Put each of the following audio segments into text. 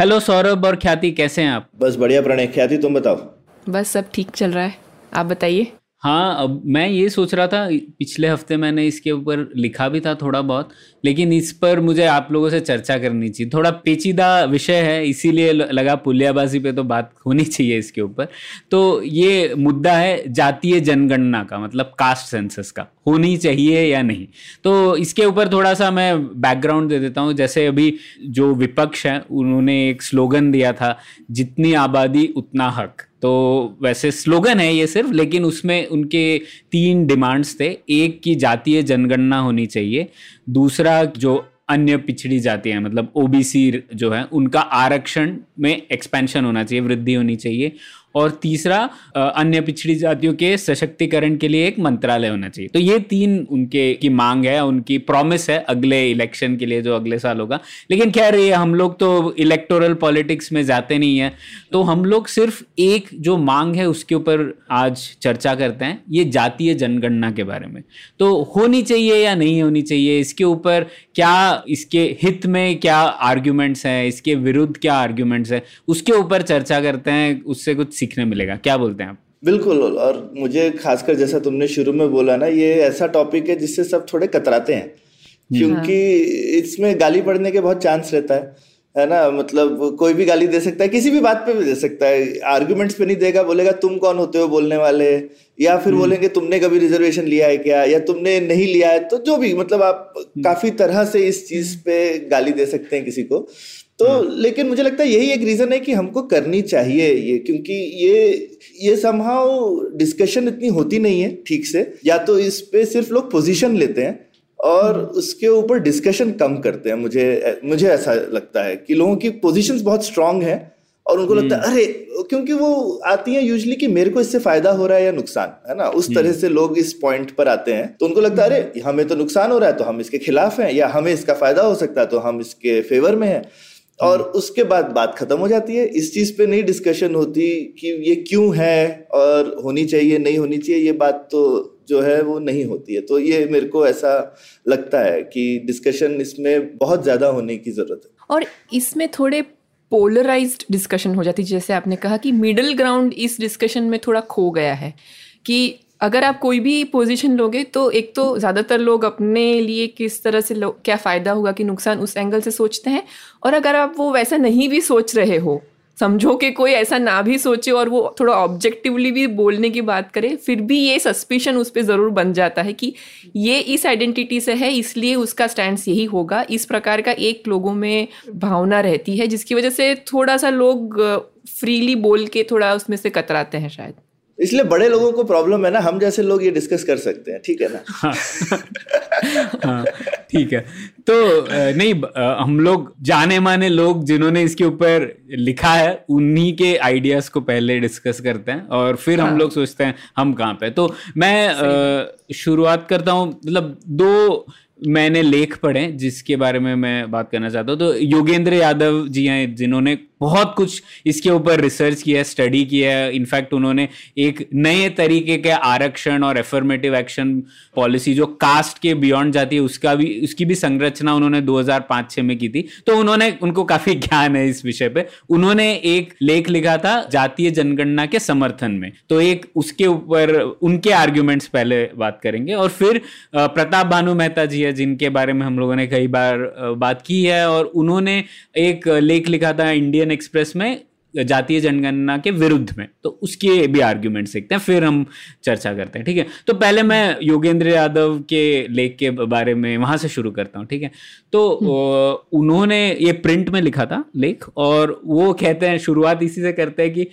Hello Saurabh और ख्याति कैसे हैं आप? बस बढ़िया प्रणय ख्याति तुम बताओ। बस सब ठीक चल रहा है। आप बताइए। हाँ अब मैं ये सोच रहा था, पिछले हफ़्ते मैंने इसके ऊपर लिखा भी था थोड़ा बहुत, लेकिन इस पर मुझे आप लोगों से चर्चा करनी चाहिए। थोड़ा पेचीदा विषय है, इसीलिए लगा पुलियाबाजी पे तो बात होनी चाहिए इसके ऊपर। तो ये मुद्दा है जातीय जनगणना का मतलब कास्ट सेंसस का, होनी चाहिए या नहीं। तो इसके ऊपर थोड़ा सा मैं बैकग्राउंड दे देता हूँ। जैसे अभी जो विपक्ष है, उन्होंने एक स्लोगन दिया था, जितनी आबादी, उतना हक। तो वैसे स्लोगन है ये सिर्फ़, लेकिन उसमें उनके तीन डिमांड्स थे। एक की जातीय जनगणना होनी चाहिए, दूसरा जो अन्य पिछड़ी जातियाँ मतलब ओबीसी जो है, उनका आरक्षण में एक्सपेंशन होना चाहिए, वृद्धि होनी चाहिए और तीसरा अन्य पिछड़ी जातियों के सशक्तिकरण के लिए एक मंत्रालय होना चाहिए। तो ये तीन उनके की मांग है, उनकी प्रॉमिस है अगले इलेक्शन के लिए, जो अगले साल होगा। लेकिन खैर, ये हम लोग तो इलेक्टोरल पॉलिटिक्स में जाते नहीं है। तो हम लोग सिर्फ़ एक जो मांग है, उसके ऊपर आज चर्चा करते हैं, ये जातीय जनगणना के बारे में। तो होनी चाहिए या नहीं होनी चाहिए, इसके ऊपर क्या इसके हित में क्या आर्ग्यूमेंट्स हैं, इसके विरुद्ध क्या आर्ग्यूमेंट्स हैं, उसके ऊपर चर्चा करते हैं, उससे कुछ सीखने मिलेगा क्या बोलते हैं आप? बिल्कुल और मुझे खासकर जैसा तुमने शुरू में बोला ना ये ऐसा टॉपिक है जिससे सब थोड़े कतराते हैं। क्योंकि इसमें गाली पड़ने के बहुत चांस रहता है है ना? मतलब कोई भी गाली दे सकता है किसी भी बात पे भी दे सकता है। आर्गुमेंट्स पे नहीं देगा बोलेगा तुम कौन होते हो? बोलने वाले या फिर हम्म। बोलेंगे तुमने कभी रिजर्वेशन लिया है क्या? या तुमने नहीं लिया है? तो जो भी मतलब आप हम्म। काफ़ी तरह से इस चीज़ पे गाली दे सकते हैं किसी को। तो हाँ। लेकिन मुझे लगता है यही एक रीजन है कि हमको करनी चाहिए ये क्योंकि ये ये समहाउ डिस्कशन इतनी होती नहीं है ठीक से या तो इस पे सिर्फ़ लोग पोजीशन लेते हैं और हम्म। उसके ऊपर डिस्कशन कम करते हैं मुझे मुझे ऐसा लगता है कि लोगों की पोजीशंस बहुत स्ट्रांग है और उनको लगता है हम्म। अरे क्योंकि वो आती हैं यूजली कि मेरे को इससे फ़ायदा हो रहा है या नुकसान है ना उस तरह हम्म। से लोग इस पॉइंट पर आते हैं तो उनको लगता है अरे हमें तो नुकसान हो रहा है तो हम इसके खिलाफ हैं या हमें इसका फ़ायदा हो सकता है तो हम इसके फेवर में हैं और हम्म। उसके बाद बात खत्म हो जाती है। इस चीज़ पे नहीं डिस्कशन होती कि ये क्यों है और होनी चाहिए नहीं होनी चाहिए ये बात तो जो है वो नहीं होती है। तो ये मेरे को ऐसा लगता है कि डिस्कशन इसमें बहुत ज़्यादा होने की ज़रूरत है। और इसमें थोड़े पोलराइज्ड डिस्कशन हो जाती है। जैसे आपने कहा कि मिडिल ग्राउंड इस डिस्कशन में थोड़ा खो गया है कि अगर आप कोई भी पोजीशन लोगे तो एक तो ज़्यादातर लोग अपने लिए किस तरह से क्या फ़ायदा होगा कि नुकसान उस एंगल से सोचते हैं? और अगर आप वो वैसा नहीं भी सोच रहे हो, समझो कि कोई ऐसा ना भी सोचे और वो थोड़ा ऑब्जेक्टिवली भी बोलने की बात करे, फिर भी ये सस्पिशन उस पर ज़रूर बन जाता है कि ये इस आइडेंटिटी से है, इसलिए उसका स्टैंड यही होगा। इस प्रकार का एक लोगों में भावना रहती है, जिसकी वजह से थोड़ा सा लोग फ्रीली बोल के थोड़ा उसमें से कतराते हैं शायद। इसलिए बड़े लोगों को प्रॉब्लम है ना हम जैसे लोग ये डिस्कस कर सकते हैं ठीक है ना? हाँ, हाँ ठीक है। तो नहीं हम लोग जाने माने लोग जिन्होंने इसके ऊपर लिखा है उन्हीं के आइडियाज़ को पहले डिस्कस करते हैं और फिर हाँ. हम लोग सोचते हैं हम कहाँ पे तो मैं शुरुआत करता हूँ मतलब दो मैंने लेख पढ़े जिसके बारे में मैं बात करना चाहता हूँ। तो योगेंद्र यादव जी हैं जिन्होंने बहुत कुछ इसके ऊपर रिसर्च किया है स्टडी किया है। इनफैक्ट उन्होंने एक नए तरीके के आरक्षण और एफर्मेटिव एक्शन पॉलिसी जो कास्ट के बियॉन्ड जाती है, उसका भी, उसकी भी संरचना उन्होंने 2005-6 में की थी। तो उन्होंने, उनको काफ़ी ज्ञान है इस विषय पे। उन्होंने एक लेख लिखा था, जातीय जनगणना के समर्थन में। तो एक उसके ऊपर, उनके आर्ग्यूमेंट्स पहले बात करेंगे। और फिर प्रताप भानु मेहता जी है, जिनके बारे में हम लोगों ने कई बार बात की है। और उन्होंने एक लेख लिखा था इंडियन एक्सप्रेस में जातीय जनगणना के विरुद्ध में। तो उसके भी आर्ग्यूमेंट सीखते हैं फिर हम चर्चा करते हैं ठीक है? तो पहले मैं योगेंद्र यादव के लेख के बारे में वहाँ से शुरू करता हूँ ठीक है? तो हम्म। उन्होंने ये प्रिंट में लिखा था लेख और वो कहते हैं शुरुआत इसी से करते हैं कि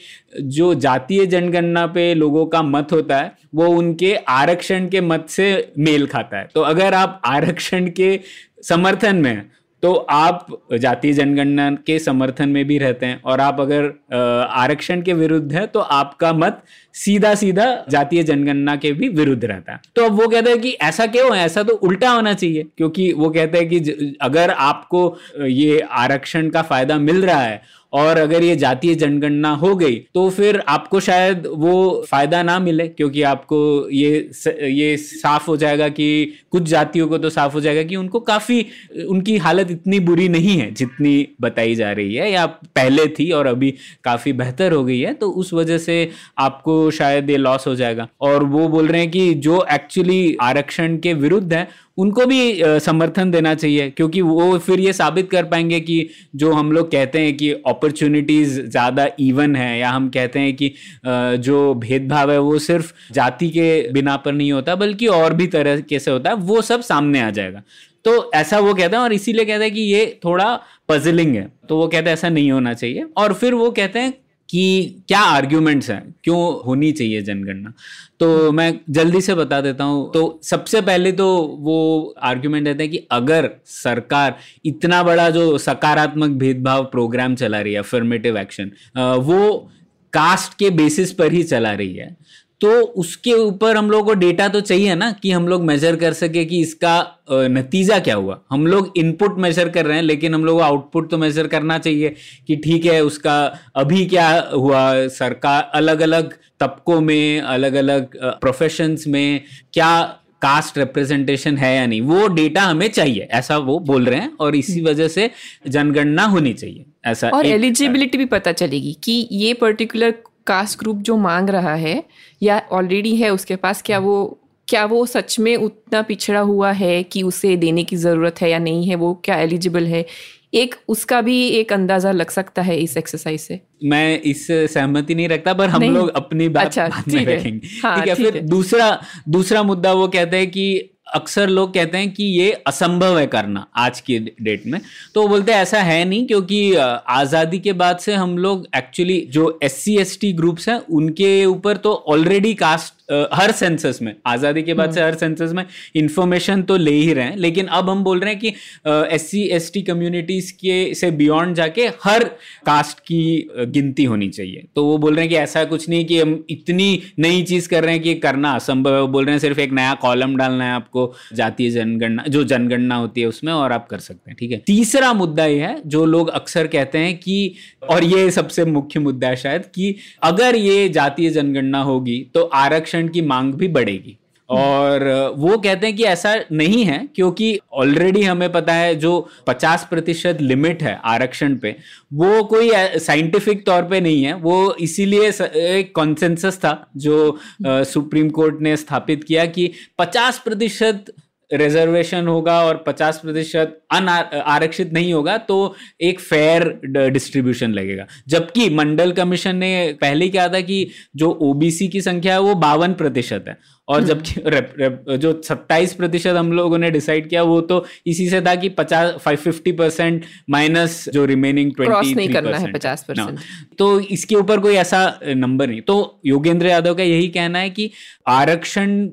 जो जातीय जनगणना पे लोगों का मत होता है वो उनके आरक्षण के मत से मेल खाता है। तो अगर आप आरक्षण के समर्थन में तो आप जातीय जनगणना के समर्थन में भी रहते हैं और आप अगर आरक्षण के विरुद्ध हैं तो आपका मत सीधा सीधा जातीय जनगणना के भी विरुद्ध रहता। है तो अब वो कहते हैं कि ऐसा क्यों है? ऐसा तो उल्टा होना चाहिए, क्योंकि वो कहते हैं कि अगर आपको ये आरक्षण का फ़ायदा मिल रहा है और अगर ये जातीय जनगणना हो गई तो फिर आपको शायद वो फ़ायदा ना मिले, क्योंकि आपको ये ये साफ़ हो जाएगा कि कुछ जातियों को तो साफ़ हो जाएगा कि उनको काफ़ी, उनकी हालत इतनी बुरी नहीं है जितनी बताई जा रही है, या पहले थी और अभी काफ़ी बेहतर हो गई है तो उस वजह से आपको शायद ये लॉस हो जाएगा। और वो बोल रहे हैं कि जो एक्चुअली आरक्षण के विरुद्ध है, उनको भी समर्थन देना चाहिए, क्योंकि वो फिर ये साबित कर पाएँगे कि जो हम लोग कहते हैं कि अपॉर्चुनिटीज़ ज़्यादा इवन है, या हम कहते हैं कि जो भेदभाव है वो सिर्फ़ जाति के बिना पर नहीं होता, बल्कि और भी तरह से होता है, वो सब सामने आ जाएगा। तो ऐसा वो कहते हैं, और इसीलिए कहते हैं कि ये थोड़ा पजलिंग है। तो वो कहते हैं, ऐसा नहीं होना चाहिए। और फिर वो कहते हैं कि क्या आर्ग्यूमेंट्स हैं? क्यों होनी चाहिए जनगणना? तो मैं जल्दी से बता देता हूँ। तो सबसे पहले तो वो आर्ग्यूमेंट रहते हैं कि अगर सरकार इतना बड़ा जो सकारात्मक भेदभाव प्रोग्राम चला रही है अफर्मेटिव एक्शन वो कास्ट के बेसिस पर ही चला रही है। तो उसके ऊपर हम लोग को डेटा तो चाहिए ना कि हम लोग मेजर कर सके कि इसका नतीजा क्या हुआ हम लोग इनपुट मेजर कर रहे हैं लेकिन हम लोग को आउटपुट तो मेजर करना चाहिए कि ठीक है उसका अभी क्या हुआ सरकार अलग अलग तबकों में अलग अलग प्रोफेशंस में क्या कास्ट रिप्रेजेंटेशन है या नहीं वो डेटा हमें चाहिए ऐसा वो बोल रहे हैं और इसी हम्म। वजह से जनगणना होनी चाहिए ऐसा और एलिजिबिलिटी भी पता चलेगी कि ये पर्टिकुलर कास्ट ग्रुप जो मांग रहा है या ऑलरेडी है उसके पास क्या वो क्या वो सच में उतना पिछड़ा हुआ है कि उसे देने की ज़रूरत है या नहीं है? वो क्या एलिजिबल है? एक उसका भी एक अंदाज़ा लग सकता है इस एक्सरसाइज से। मैं इस सहमति नहीं रखता पर हम लोग अपनी बात अच्छा, बाद में रखेंगे। हाँ, ठीक है फिर दूसरा दूसरा मुद्दा वो कहते हैं कि अक्सर लोग कहते हैं कि ये असंभव है करना आज की डेट में। तो बोलते हैं, ऐसा है नहीं क्योंकि आज़ादी के बाद से हम लोग एक्चुअली जो S C S T groups हैं, उनके ऊपर तो ऑलरेडी कास्ट हर सेंसस में आज़ादी के बाद से हर सेंसस में इंफॉर्मेशन तो ले ही रहे हैं लेकिन अब हम बोल रहे हैं कि S C S T communities के से बियॉन्ड जाके हर कास्ट की गिनती होनी चाहिए। तो वो बोल रहे हैं कि ऐसा कुछ नहीं कि हम इतनी नई चीज़ कर रहे हैं कि करना असंभव है। वो बोल रहे हैं सिर्फ़ एक नया कॉलम डालना है आपको जातीय जनगणना जो जनगणना होती है उसमें और आप कर सकते हैं ठीक है? तीसरा मुद्दा ये है जो लोग अक्सर कहते हैं कि और ये सबसे मुख्य मुद्दा है शायद कि अगर ये जातीय जनगणना होगी तो आरक्षण परसेंट की मांग भी बढ़ेगी। और वो कहते हैं कि ऐसा नहीं है, क्योंकि ऑलरेडी हमें पता है जो 50 प्रतिशत लिमिट है आरक्षण पे, वो कोई साइंटिफिक तौर पे नहीं है। वो इसीलिए एक कॉन्सेंसस था जो सुप्रीम कोर्ट ने स्थापित किया कि 50 प्रतिशत रिजर्वेशन होगा और 50 प्रतिशत अन, आरक्षित नहीं होगा तो एक फेयर डिस्ट्रीब्यूशन लगेगा। जबकि मंडल कमीशन ने पहले क्या था कि जो ओबीसी की संख्या है, वो बावन प्रतिशत है। और जबकि जो 27 प्रतिशत हम लोगों ने डिसाइड किया वो तो इसी से था कि पचास फाइव फिफ्टी परसेंट माइनस जो रिमेनिंग ट्वेंटी तो इसके ऊपर कोई ऐसा नंबर नहीं। तो योगेंद्र यादव का यही कहना है कि आरक्षण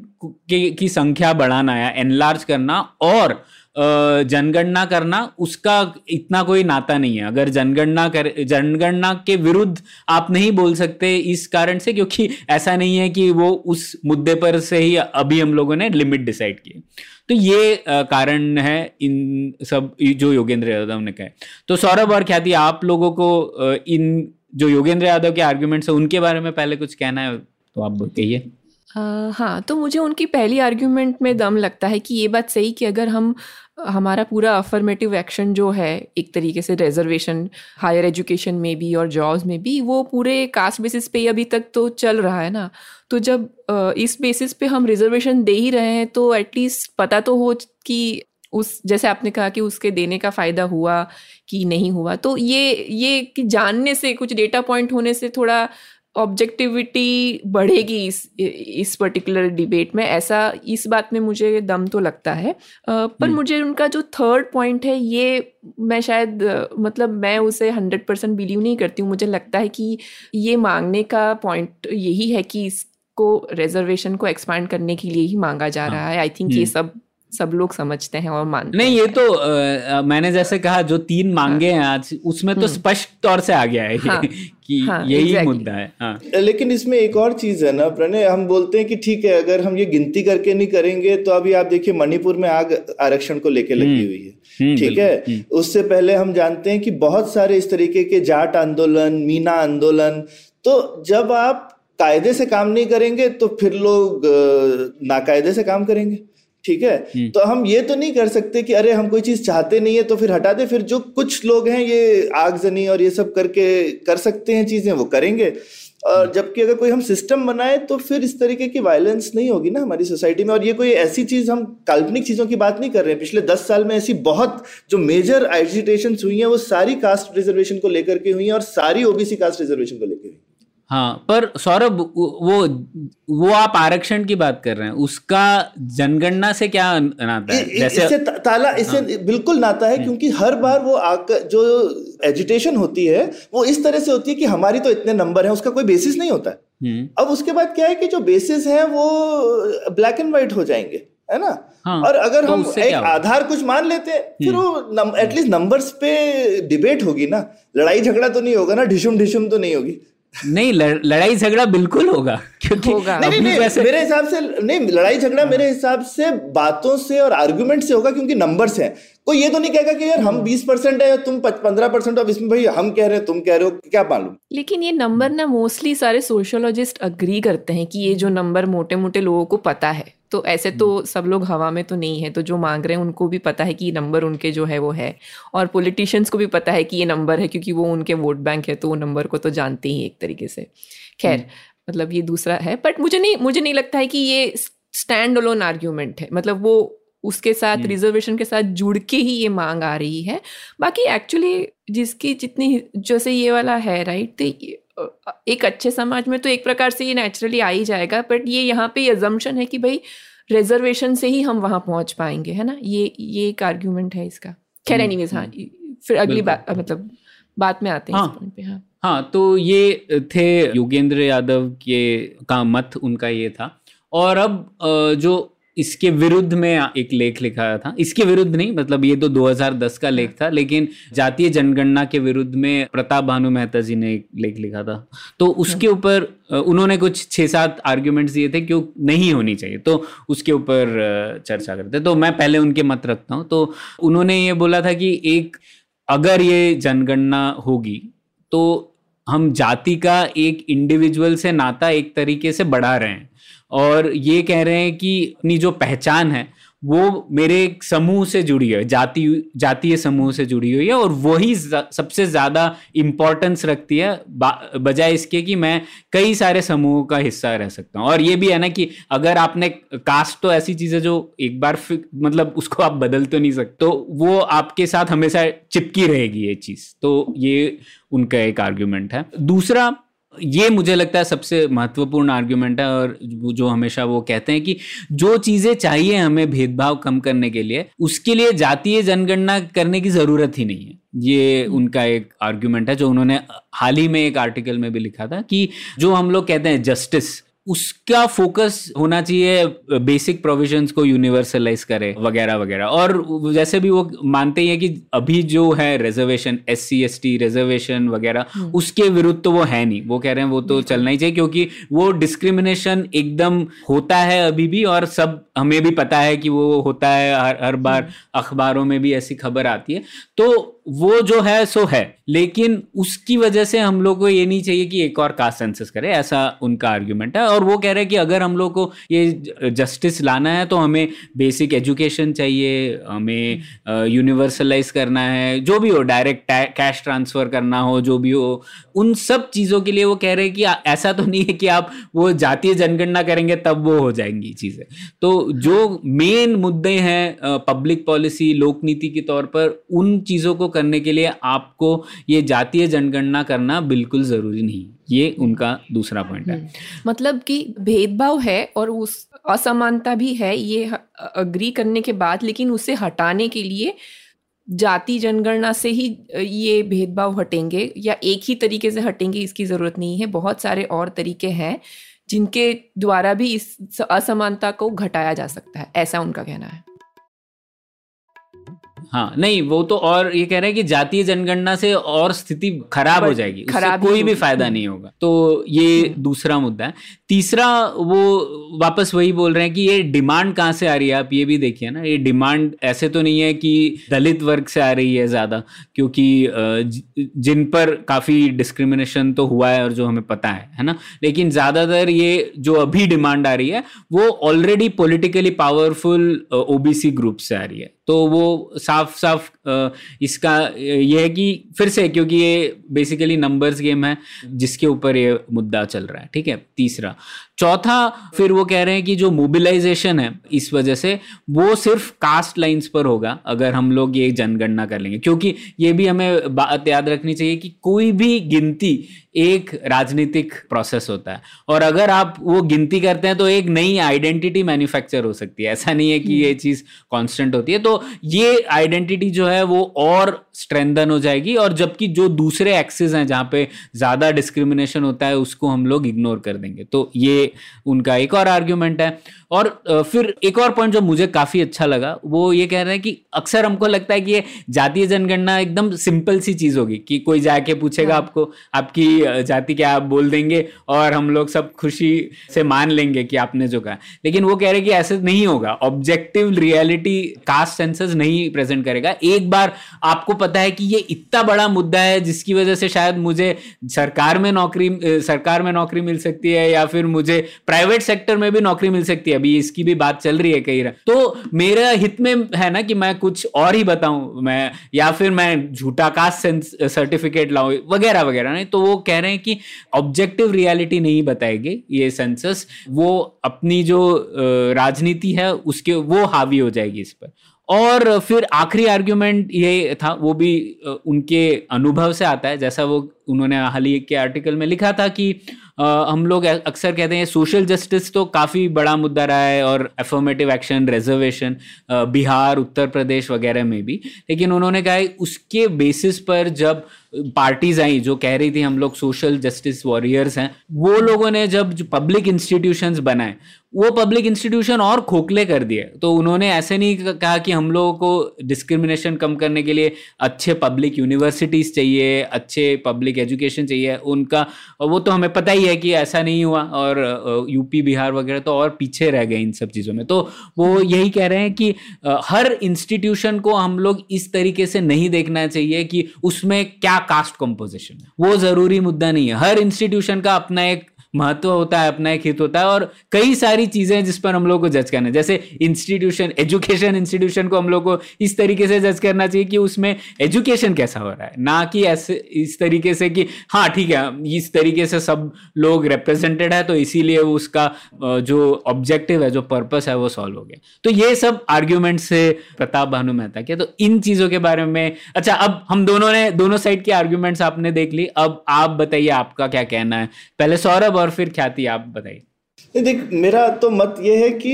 की संख्या बढ़ाना या एनलार्ज करना और जनगणना करना उसका इतना कोई नाता नहीं है। अगर जनगणना कर, जनगणना के विरुद्ध आप नहीं बोल सकते इस कारण से, क्योंकि ऐसा नहीं है कि वो उस मुद्दे पर से ही अभी हम लोगों ने लिमिट डिसाइड की। तो ये कारण है इन सब, जो योगेंद्र यादव ने कहा। तो सौरभ और ख्याति, आप लोगों को इन जो योगेंद्र यादव के आर्ग्यूमेंट्स है, उनके बारे में पहले कुछ कहना है तो आप कहिए। हाँ तो मुझे उनकी पहली आर्ग्यूमेंट में दम लगता है कि ये बात सही कि अगर हम हमारा पूरा अफर्मेटिव एक्शन जो है, एक तरीके से रिजर्वेशन हायर एजुकेशन में भी और जॉब्स में भी, वो पूरे कास्ट बेसिस पे अभी तक तो चल रहा है ना। तो जब इस बेसिस पे हम रिजर्वेशन दे ही रहे हैं तो एटलीस्ट पता तो हो कि उस, जैसे आपने कहा कि उसके देने का फ़ायदा हुआ कि नहीं हुआ तो ये ये कि जानने से, कुछ डेटा पॉइंट होने से थोड़ा ऑब्जेक्टिविटी बढ़ेगी इस इस पर्टिकुलर डिबेट में ऐसा इस बात में मुझे दम तो लगता है पर हम्म। मुझे उनका जो थर्ड पॉइंट है ये मैं शायद मतलब मैं उसे हंड्रेड परसेंट बिलीव नहीं करती हूँ मुझे लगता है कि ये मांगने का पॉइंट यही है कि इसको रिजर्वेशन को एक्सपांड करने के लिए ही मांगा जा हाँ। रहा है आई थिंक ये। सब सब लोग समझते हैं और मानते नहीं ये तो आ, मैंने जैसे कहा जो तीन मांगे हाँ, हैं आज उसमें तो हम्म। स्पष्ट तौर से आ गया है हाँ, कि हाँ, यही exactly. मुद्दा है हाँ. लेकिन इसमें एक और चीज़ है ना प्रणय हम बोलते हैं कि ठीक है अगर हम ये गिनती करके नहीं करेंगे तो अभी आप देखिए मणिपुर में आग आरक्षण को लेके लगी हम्म। हुई है हम्म, ठीक है उससे पहले हम जानते हैं कि बहुत सारे इस तरीके के जाट आंदोलन मीना आंदोलन तो जब आप कायदे से काम नहीं करेंगे तो फिर लोग नाकायदे से काम करेंगे ठीक है? हम्म। तो हम ये तो नहीं कर सकते कि अरे हम कोई चीज़ चाहते नहीं है तो फिर हटा दे। फिर जो कुछ लोग हैं ये आगजनी और ये सब करके कर सकते हैं चीज़ें वो करेंगे। और हम्म। जबकि अगर कोई हम सिस्टम बनाए तो फिर इस तरीके की वायलेंस नहीं होगी ना हमारी सोसाइटी में। और ये कोई ऐसी चीज़ हम काल्पनिक चीज़ों की बात नहीं कर रहे हैं। पिछले दस साल में ऐसी बहुत जो मेजर एजिटेशन हुई हैं वो सारी कास्ट रिजर्वेशन को लेकर के हुई हैं और सारी ओबीसी कास्ट रिजर्वेशन को लेकर हुई हाँ पर सौरभ वो वो आप आरक्षण की बात कर रहे हैं उसका जनगणना से क्या नाता है? जैसे इससे ताला इससे हाँ, बिल्कुल नाता है हम्म। क्योंकि हर बार वो आकर जो एजुटेशन होती है वो इस तरह से होती है कि हमारी तो इतने नंबर है उसका कोई बेसिस नहीं होता। है हम्म। अब उसके बाद क्या है कि जो बेसिस है वो ब्लैक एंड व्हाइट हो जाएँगे है ना? हाँ, और अगर तो हम एक आधार कुछ मान लेते हैं फिर हम्म। वो एटलीस्ट नंबर्स पे डिबेट होगी ना। लड़ाई झगड़ा तो नहीं होगा ना ढिशुम ढिशुम तो नहीं होगी। नहीं लड़ाई झगड़ा बिल्कुल होगा क्योंकि होगा। नहीं, नहीं, नहीं, मेरे हिसाब से नहीं लड़ाई झगड़ा मेरे हिसाब से बातों से और आर्गुमेंट से होगा क्योंकि नंबर्स हैं। कोई ये तो नहीं कहेगा कि यार हम 20 परसेंट है तुम 15 परसेंट अब इसमें भाई हम कह रहे हैं तुम कह रहे हो क्या मालूम? लेकिन ये नंबर ना मोस्टली सारे सोशोलॉजिस्ट अग्री करते हैं कि ये जो नंबर मोटे मोटे लोगों को पता है। तो ऐसे तो हम्म। सब लोग हवा में तो नहीं है तो जो मांग रहे हैं उनको भी पता है कि ये नंबर उनके जो है वो है। और पॉलिटिशियंस को भी पता है कि ये नंबर है क्योंकि वो उनके वोट बैंक है तो वो नंबर को तो जानते ही एक तरीके से। खैर हम्म। मतलब ये दूसरा है बट मुझे नहीं मुझे नहीं लगता है कि ये स्टैंड अलोन आर्ग्यूमेंट है। मतलब वो उसके साथ रिजर्वेशन हम्म। के साथ जुड़ के ही ये मांग आ रही है। बाकी एक्चुअली जिसकी जितनी जैसे ये वाला है राइट तो एक अच्छे समाज में तो एक प्रकार से ये नेचुरली आ ही जाएगा बट ये यहाँ पे एजम्पन है कि भाई रिजर्वेशन से ही हम वहाँ पहुँच पाएँगे है ना? ये ये एक आर्ग्यूमेंट है इसका। खैर एनी हम्म, हाँ हम्म। फिर अगली बात मतलब बात में आते हैं हाँ, इस पॉइंट पे हाँ। हाँ तो ये थे योगेंद्र यादव के का मत उनका ये था। और अब जो इसके विरुद्ध में एक लेख लिखा था। इसके विरुद्ध नहीं मतलब ये तो 2010 का लेख था लेकिन जातीय जनगणना के विरुद्ध में प्रताप भानु मेहता जी ने एक लेख लिखा था। तो उसके हाँ। ऊपर उन्होंने कुछ छः सात आर्ग्यूमेंट्स दिए थे क्यों नहीं होनी चाहिए तो उसके ऊपर चर्चा करते तो मैं पहले उनके मत रखता हूँ। तो उन्होंने ये बोला था कि एक अगर ये जनगणना होगी तो हम जाति का एक इंडिविजुअल से नाता एक तरीके से बढ़ा रहे हैं। और ये कह रहे हैं कि अपनी जो पहचान है, वो मेरे समूह से जुड़ी है, जाति, जातीय समूह से जुड़ी हुई है और वही सबसे ज़्यादा इम्पोर्टेंस रखती है बजाय इसके कि मैं कई सारे समूहों का हिस्सा रह सकता हूँ। और ये भी है ना कि अगर आपने कास्ट तो ऐसी चीज़ है जो एक बार मतलब उसको आप बदल तो नहीं सकते तो वो आपके साथ हमेशा चिपकी रहेगी ये चीज़। तो ये उनका एक आर्ग्यूमेंट है। दूसरा ये मुझे लगता है सबसे महत्वपूर्ण आर्ग्यूमेंट है और जो हमेशा वो कहते हैं कि जो चीज़ें चाहिए हमें भेदभाव कम करने के लिए, उसके लिए जातीय जनगणना करने की ज़रूरत ही नहीं है ये। उनका एक आर्ग्यूमेंट है जो उन्होंने हाल ही में एक आर्टिकल में भी लिखा था कि जो हम लोग कहते हैं जस्टिस उसका फोकस होना चाहिए बेसिक प्रोविजंस को यूनिवर्सलाइज करे वगैरह वगैरह। और जैसे भी वो मानते ही है कि अभी जो है reservation S C S T reservation वगैरह हम्म। उसके विरुद्ध तो वो है नहीं। वो कह रहे हैं वो तो चलना ही चाहिए क्योंकि वो डिस्क्रिमिनेशन एकदम होता है अभी भी और सब हमें भी पता है कि वो होता है हर हर बार हम्म। अखबारों में भी ऐसी खबर आती है। तो वो जो है सो है। लेकिन उसकी वजह से हम लोग को ये नहीं चाहिए कि एक और कास्ट सेंसस करे, ऐसा उनका आर्ग्यूमेंट है। और वो कह रहे हैं कि अगर हम लोग को ये जस्टिस लाना है तो हमें बेसिक एजुकेशन चाहिए, हमें यूनिवर्सलाइज करना है, जो भी हो डायरेक्ट कैश ट्रांसफ़र करना हो, जो भी हो, उन सब चीज़ों के लिए वो कह रहे हैं कि ऐसा तो नहीं है कि आप वो जातीय जनगणना करेंगे, तब वो हो जाएँगी चीज़ें। तो जो मेन मुद्दे हैं पब्लिक पॉलिसी लोक नीति के तौर पर, उन चीज़ों को करने के लिए आपको ये जातीय जनगणना करना बिल्कुल ज़रूरी नहीं। ये उनका दूसरा पॉइंट है। हम्म। मतलब कि भेदभाव है और उस असमानता भी है, ये अग्री करने के बाद, लेकिन उसे हटाने के लिए जाति जनगणना से ही ये भेदभाव हटेंगे या एक ही तरीके से हटेंगे, इसकी ज़रूरत नहीं है। बहुत सारे और तरीके हैं जिनके द्वारा भी इस असमानता को घटाया जा सकता है। ऐसा उनका कहना है। हाँ नहीं वो तो और ये कह रहे हैं कि जातीय जनगणना से और स्थिति खराब हो जाएगी उससे खराब कोई भी फ़ायदा नहीं होगा। तो ये दूसरा मुद्दा है। तीसरा वो वापस वही बोल रहे हैं कि ये डिमांड कहाँ से आ रही है आप ये भी देखिए ना ये डिमांड ऐसे तो नहीं है कि दलित वर्ग से आ रही है ज़्यादा क्योंकि जिन पर काफ़ी डिस्क्रिमिनेशन तो हुआ है और जो हमें पता है है ना? लेकिन ज़्यादातर ये जो अभी डिमांड आ रही है वो already politically powerful OBC group से आ रही है। तो वो साफ़ साफ़ इसका ये है कि फिर से, क्योंकि ये बेसिकली नंबर्स गेम है, जिसके ऊपर ये मुद्दा चल रहा है, ठीक है? तीसरा चौथा, फिर वो कह रहे हैं कि जो मोबिलाइजेशन है, इस वजह से, वो सिर्फ़ कास्ट लाइंस पर होगा, अगर हम लोग ये जनगणना कर लेंगे। क्योंकि ये भी हमें बात याद रखनी चाहिए कि कोई भी गिनती एक राजनीतिक प्रोसेस होता है। और अगर आप वो गिनती करते हैं तो एक नई आइडेंटिटी मैन्युफैक्चर हो सकती है। ऐसा नहीं है कि ये चीज़ कांस्टेंट होती है। तो ये आइडेंटिटी जो है, वो और स्ट्रेंथन हो जाएगी। और जबकि जो दूसरे एक्सेस हैं, जहाँ पे ज़्यादा डिस्क्रिमिनेशन होता है, उसको हम लोग इग्नोर कर देंगे। तो ये उनका एक और आर्ग्यूमेंट है। और फिर एक और पॉइंट जो मुझे काफ़ी अच्छा लगा वो ये कह रहे हैं कि अक्सर हमको लगता है कि ये जातीय जनगणना एकदम सिंपल सी चीज़ होगी कि कोई जाके पूछेगा आपको आपकी जाति क्या आप बोल देंगे और हम लोग सब खुशी से मान लेंगे कि आपने जो कहा। लेकिन वो कह रहे हैं कि ऐसे नहीं होगा ऑब्जेक्टिव रियलिटी कास्ट सेंसस नहीं प्रेजेंट करेगा। एक बार आपको पता है कि ये इतना बड़ा मुद्दा है जिसकी वजह से शायद मुझे सरकार में नौकरी सरकार में नौकरी मिल सकती है या फिर मुझे प्राइवेट सेक्टर में भी नौकरी मिल सकती है। अभी इसकी भी बात चल रही है कई बार तो मेरा हित में है ना कि मैं कुछ और ही बताऊँ, मैं, या फिर मैं झूठा कास्ट सर्टिफिकेट लाऊं, वगैरह वगैरह, नहीं तो वो कह रहे हैं कि ऑब्जेक्टिव रियलिटी नहीं बताएगी ये सेंसस वो अपनी जो राजनीति है, उसके, वो हावी हो जाएगी इस पर। और फिर आखिरी आर्ग्यूमेंट ये था, वो भी उनके अनुभव से आता है, जैसा वो, उन्होंने हाल ही के आर्टिकल में लिखा था कि हम लोग अक्सर कहते हैं सोशल जस्टिस तो काफ़ी बड़ा मुद्दा रहा है और affirmative action reservation Bihar, Uttar Pradesh वगैरह में भी। लेकिन उन्होंने कहा है, उसके बेसिस पर जब पार्टीज़ आई जो कह रही थी हम लोग सोशल जस्टिस वॉरियर्स हैं, वो लोगों ने जब पब्लिक इंस्टीट्यूशंस बनाए, वो पब्लिक इंस्टीट्यूशन और खोखले कर दिए। तो उन्होंने ऐसे नहीं कहा कि हम लोगों को डिस्क्रिमिनेशन कम करने के लिए अच्छे पब्लिक यूनिवर्सिटीज चाहिए, अच्छे पब्लिक एजुकेशन चाहिए, उनका, और वो तो हमें पता ही है कि ऐसा नहीं हुआ, और यूपी बिहार वगैरह तो और पीछे रह गए इन सब चीज़ों में। तो वो यही कह रहे हैं कि हर इंस्टीट्यूशन को हम लोग इस तरीके से नहीं देखना चाहिए कि उसमें क्या कास्ट कंपोजिशन है। वो ज़रूरी मुद्दा नहीं है। हर इंस्टीट्यूशन का अपना एक महत्व होता है, अपना एक हित होता है और कई सारी चीज़ें जिस पर हम लोग को जज करना है। जैसे इंस्टीट्यूशन एजुकेशन इंस्टीट्यूशन को हम लोग को इस तरीके से जज करना चाहिए कि उसमें एजुकेशन कैसा हो रहा है। ना कि ऐसे इस तरीके से कि हाँ ठीक है, इस तरीके से सब लोग रिप्रेजेंटेड है तो इसीलिए उसका जो ऑब्जेक्टिव है, जो पर्पस है, वो सॉल्व हो गया। तो ये सब आर्ग्यूमेंट से प्रताप भानु मेहता के। तो इन चीज़ों के बारे में अच्छा अब हम दोनों ने, दोनों साइड के आर्ग्यूमेंट्स आपने देख ली। अब आप बताइए, आपका क्या कहना है? पहले सौरभ और फिर ख्याति आप बताइए। नहीं देख मेरा तो मत ये है कि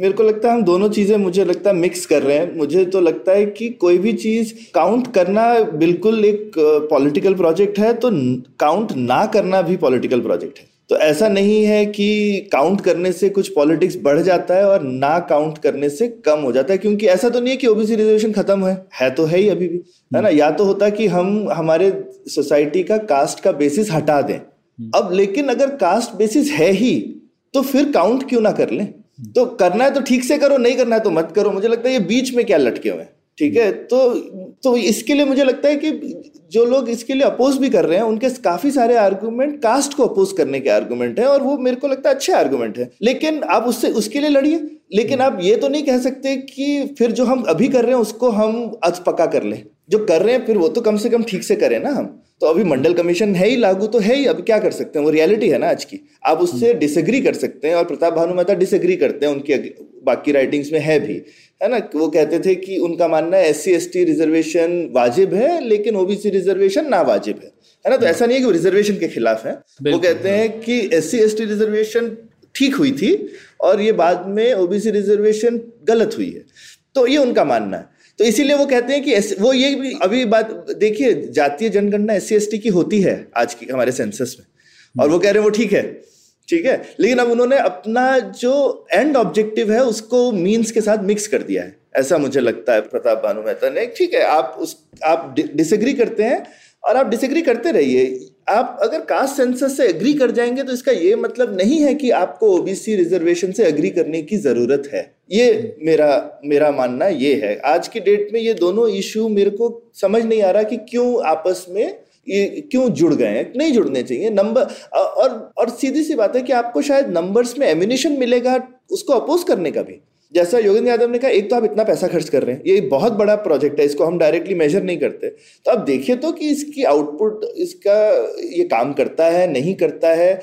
मेरे को लगता है हम दोनों चीज़ें मुझे लगता है मिक्स कर रहे हैं। मुझे तो लगता है कि कोई भी चीज़ काउंट करना बिल्कुल एक पॉलिटिकल प्रोजेक्ट है तो काउंट ना करना भी पॉलिटिकल प्रोजेक्ट है। तो ऐसा नहीं है कि काउंट करने से कुछ पॉलिटिक्स बढ़ जाता है और ना काउंट करने से कम हो जाता है क्योंकि ऐसा तो नहीं है कि ओबीसी रिजर्वेशन खत्म है। है तो है ही अभी भी है ना? या तो होता कि हम हमारे सोसाइटी का कास्ट का बेसिस हटा दें। अब लेकिन अगर कास्ट बेसिस है ही तो फिर काउंट क्यों ना कर लें? तो करना है तो ठीक से करो नहीं करना है तो मत करो। मुझे लगता है ये बीच में क्या लटके हुए हैं ठीक है? तो तो इसके लिए मुझे लगता है कि जो लोग इसके लिए अपोज भी कर रहे हैं उनके काफ़ी सारे आर्गुमेंट कास्ट को अपोज करने के आर्गुमेंट हैं और वो मेरे को लगता है अच्छे आर्गुमेंट है। लेकिन आप उससे उसके लिए लड़िए। लेकिन आप ये तो नहीं कह सकते कि फिर जो हम अभी कर रहे हैं उसको हम अच पका कर लें। जो कर रहे हैं फिर वो तो कम से कम ठीक से करें ना हम। तो अभी मंडल कमीशन है ही लागू तो है ही अब क्या कर सकते हैं? वो रियलिटी है ना आज की। आप उससे डिसएग्री कर सकते हैं और प्रताप भानु मेहता डिसएग्री करते हैं उनकी बाकी राइटिंग्स में है भी। है ना? वो कहते थे कि उनका मानना है एस सी रिजर्वेशन वाजिब है लेकिन ओबीसी रिजर्वेशन ना वाजिब है। है ना? तो ऐसा नहीं है कि वो रिजर्वेशन के खिलाफ है। वो कहते हैं कि एस सी रिजर्वेशन ठीक हुई थी और ये बाद में ओबीसी रिजर्वेशन गलत हुई है। तो ये उनका मानना है। तो इसीलिए वो कहते हैं कि वो ये भी अभी बात देखिए जातीय जनगणना एस सी की होती है आज की हमारे सेंसस में। और वो कह रहे हैं वो ठीक है। ठीक है? लेकिन अब उन्होंने अपना जो एंड ऑब्जेक्टिव है, उसको मीन्स के साथ मिक्स कर दिया है। ऐसा मुझे लगता है प्रताप भानु मेहता ने। ठीक है, आप उस, आप डिसएग्री करते हैं और आप डिसएग्री करते रहिए। आप अगर कास्ट सेंसस से एग्री कर जाएँगे तो इसका ये मतलब नहीं है कि आपको ओबीसी रिजर्वेशन से एग्री करने की ज़रूरत है। ये मेरा मेरा मानना ये है। आज की डेट में ये दोनों इशू मेरे को समझ नहीं आ रहा कि क्यों आपस में क्यों जुड़ गए हैं? नहीं जुड़ने चाहिए। नंबर और और सीधी सी बात है कि आपको शायद नंबर्स में एम्यूनेशन मिलेगा उसको अपोज करने का भी। जैसा योगेंद्र यादव ने कहा, एक तो आप इतना पैसा खर्च कर रहे हैं, ये बहुत बड़ा प्रोजेक्ट है, इसको हम डायरेक्टली मेजर नहीं करते। तो आप देखिए तो कि इसकी आउटपुट इसका ये काम करता है, नहीं करता है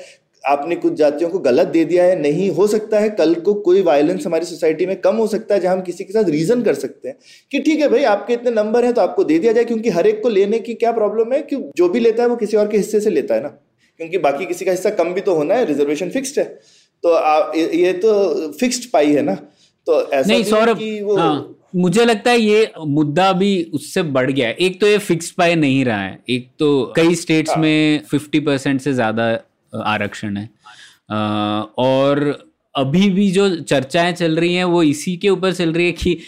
आपने कुछ जातियों को गलत दे दिया है नहीं हो सकता है कल को कोई वायलेंस हमारी सोसाइटी में कम हो सकता है जहाँ हम किसी के साथ रीजन कर सकते हैं कि ठीक है भाई आपके इतने नंबर हैं तो आपको दे दिया जाए क्योंकि हर एक को लेने की क्या प्रॉब्लम है कि जो भी लेता है वो किसी और के हिस्से से लेता है ना? क्योंकि बाकी किसी का हिस्सा कम भी तो होना है रिजर्वेशन फिक्स्ड है। तो आप ये तो फिक्स्ड पाई है ना? तो ऐसा नहीं सौरभ हाँ मुझे लगता है ये मुद्दा भी उससे बढ़ गया है। एक तो ये फिक्स्ड पाई नहीं रहा है एक तो कई स्टेट्स हाँ। में फिफ्टी परसेंट से ज़्यादा आरक्षण है। और अभी भी जो चर्चाएँ चल रही हैं, वो इसी के ऊपर चल रही है कि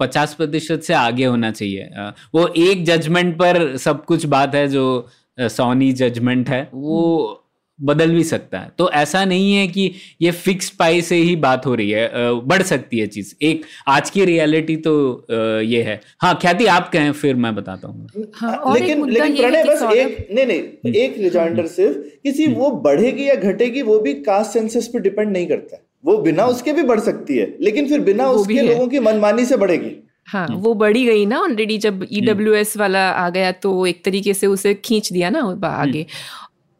पचास प्रतिशत से आगे होना चाहिए। वो एक जजमेंट पर सब कुछ बात है, जो सोनी जजमेंट है, वो बदल भी सकता है। तो ऐसा नहीं है कि ये फिक्स पाई से ही बात हो रही है बढ़ सकती है चीज़। एक आज की रियलिटी तो ये है। हाँ ख्याति आप कहें फिर मैं बताता हूँ। हाँ, लेकिन लेकिन प्रणय बस एक नहीं नहीं हम्म। एक रिजाइंडर सिर्फ़ किसी हम्म। वो बढ़ेगी या घटेगी वो भी कास्ट सेंसस पे डिपेंड नहीं करता। वो बिना उसके भी बढ़ सकती है लेकिन फिर बिना उसके लोगों की मनमानी से बढ़ेगी। हाँ वो बढ़ी गई ना ऑलरेडी जब हम्म। e वाला आ गया तो एक तरीके से उसे खींच दिया ना आगे।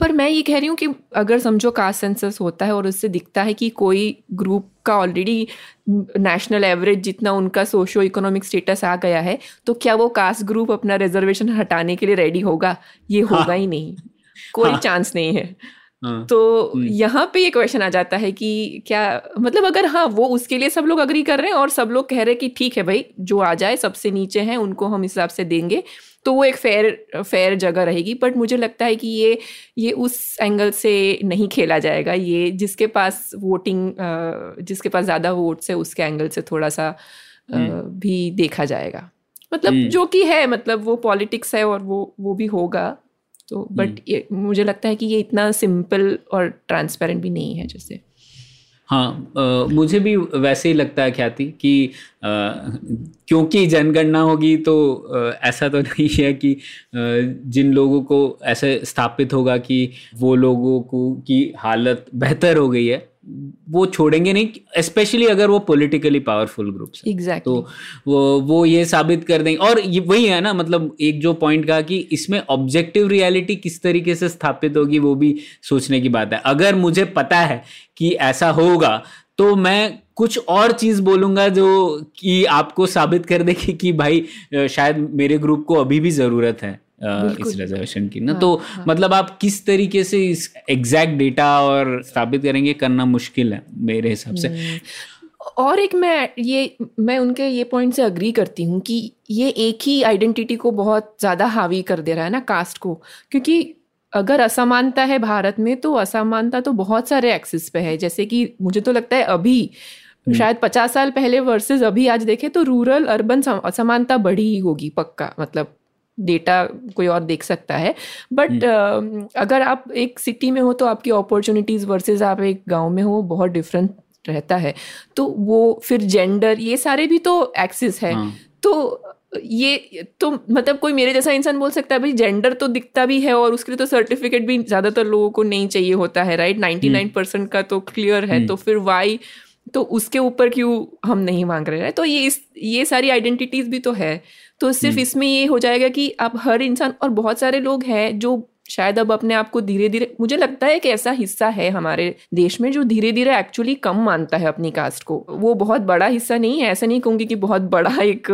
पर मैं ये कह रही हूँ कि अगर समझो कास्ट सेंसस होता है और उससे दिखता है कि कोई ग्रुप का ऑलरेडी नेशनल एवरेज जितना उनका सोशो इकोनॉमिक स्टेटस आ गया है तो क्या वो कास्ट ग्रुप अपना रिजर्वेशन हटाने के लिए रेडी होगा ये हाँ। होगा ही नहीं कोई हाँ। चांस नहीं है हाँ। तो हम्म। यहाँ पे ये क्वेश्चन आ जाता है कि क्या मतलब अगर हाँ वो उसके लिए सब लोग अग्री कर रहे हैं और सब लोग कह रहे हैं कि ठीक है भाई जो आ जाए सबसे नीचे हैं उनको हम हिसाब से देंगे तो वो एक फेयर फेयर जगह रहेगी बट मुझे लगता है कि ये ये उस एंगल से नहीं खेला जाएगा ये जिसके पास वोटिंग जिसके पास ज़्यादा वोट्स है उसके एंगल से थोड़ा सा हम्म। भी देखा जाएगा मतलब हम्म। जो कि है मतलब वो पॉलिटिक्स है और वो वो भी होगा तो बट हम्म। ये मुझे लगता है कि ये इतना सिंपल और ट्रांसपेरेंट भी नहीं है जैसे हाँ आ, मुझे भी वैसे ही लगता है ख्याति कि आ, क्योंकि जनगणना होगी तो आ, ऐसा तो नहीं है कि आ, जिन लोगों को ऐसे स्थापित होगा कि वो लोगों को की हालत बेहतर हो गई है। वो छोड़ेंगे नहीं स्पेशली अगर वो पॉलिटिकली पावरफुल ग्रुप exactly. तो वो वो ये साबित कर देंगे और ये वही है ना मतलब एक जो पॉइंट कहा कि इसमें ऑब्जेक्टिव रियलिटी किस तरीके से स्थापित होगी वो भी सोचने की बात है। अगर मुझे पता है कि ऐसा होगा तो मैं कुछ और चीज़ बोलूँगा जो कि आपको साबित कर देगी कि भाई शायद मेरे ग्रुप को अभी भी ज़रूरत है। इस रिजर्वेशन की ना हाँ, तो हाँ. मतलब आप किस तरीके से इस एग्जैक्ट डेटा और स्थापित करेंगे करना मुश्किल है मेरे हिसाब से हम्म। और एक मैं ये मैं उनके ये पॉइंट से अग्री करती हूँ कि ये एक ही आइडेंटिटी को बहुत ज़्यादा हावी कर दे रहा है ना कास्ट को क्योंकि अगर असमानता है भारत में तो असमानता तो बहुत सारे एक्सिस पे है जैसे कि मुझे तो लगता है अभी हम्म। शायद पचास साल पहले वर्सेस अभी आज देखें तो रूरल अर्बन असमानता बढ़ी ही होगी पक्का मतलब डेटा कोई और देख सकता है। बट uh, अगर आप एक सिटी में हो तो आपकी अपॉर्चुनिटीज़ वर्सेस आप एक गाँव में हो बहुत डिफरेंट रहता है। तो वो फिर जेंडर ये सारे भी तो एक्सिस है। हाँ. तो ये तो मतलब कोई मेरे जैसा इंसान बोल सकता है भाई जेंडर तो दिखता भी है और उसके लिए तो सर्टिफिकेट भी ज़्यादातर लोगों को नहीं चाहिए होता है राइट नाइन्टी नाइन परसेंट का तो क्लियर है हम्म। तो फिर वाई तो उसके ऊपर क्यों हम नहीं मांग रहे हैं तो ये इस ये सारी आइडेंटिटीज भी तो है तो सिर्फ़ हम्म। इसमें ये हो जाएगा कि अब हर इंसान और बहुत सारे लोग हैं जो शायद अब अपने आप को धीरे धीरे मुझे लगता है कि ऐसा हिस्सा है हमारे देश में जो धीरे धीरे एक्चुअली कम मानता है अपनी कास्ट को। वो बहुत बड़ा हिस्सा नहीं है, ऐसा नहीं कहूँगी कि बहुत बड़ा एक,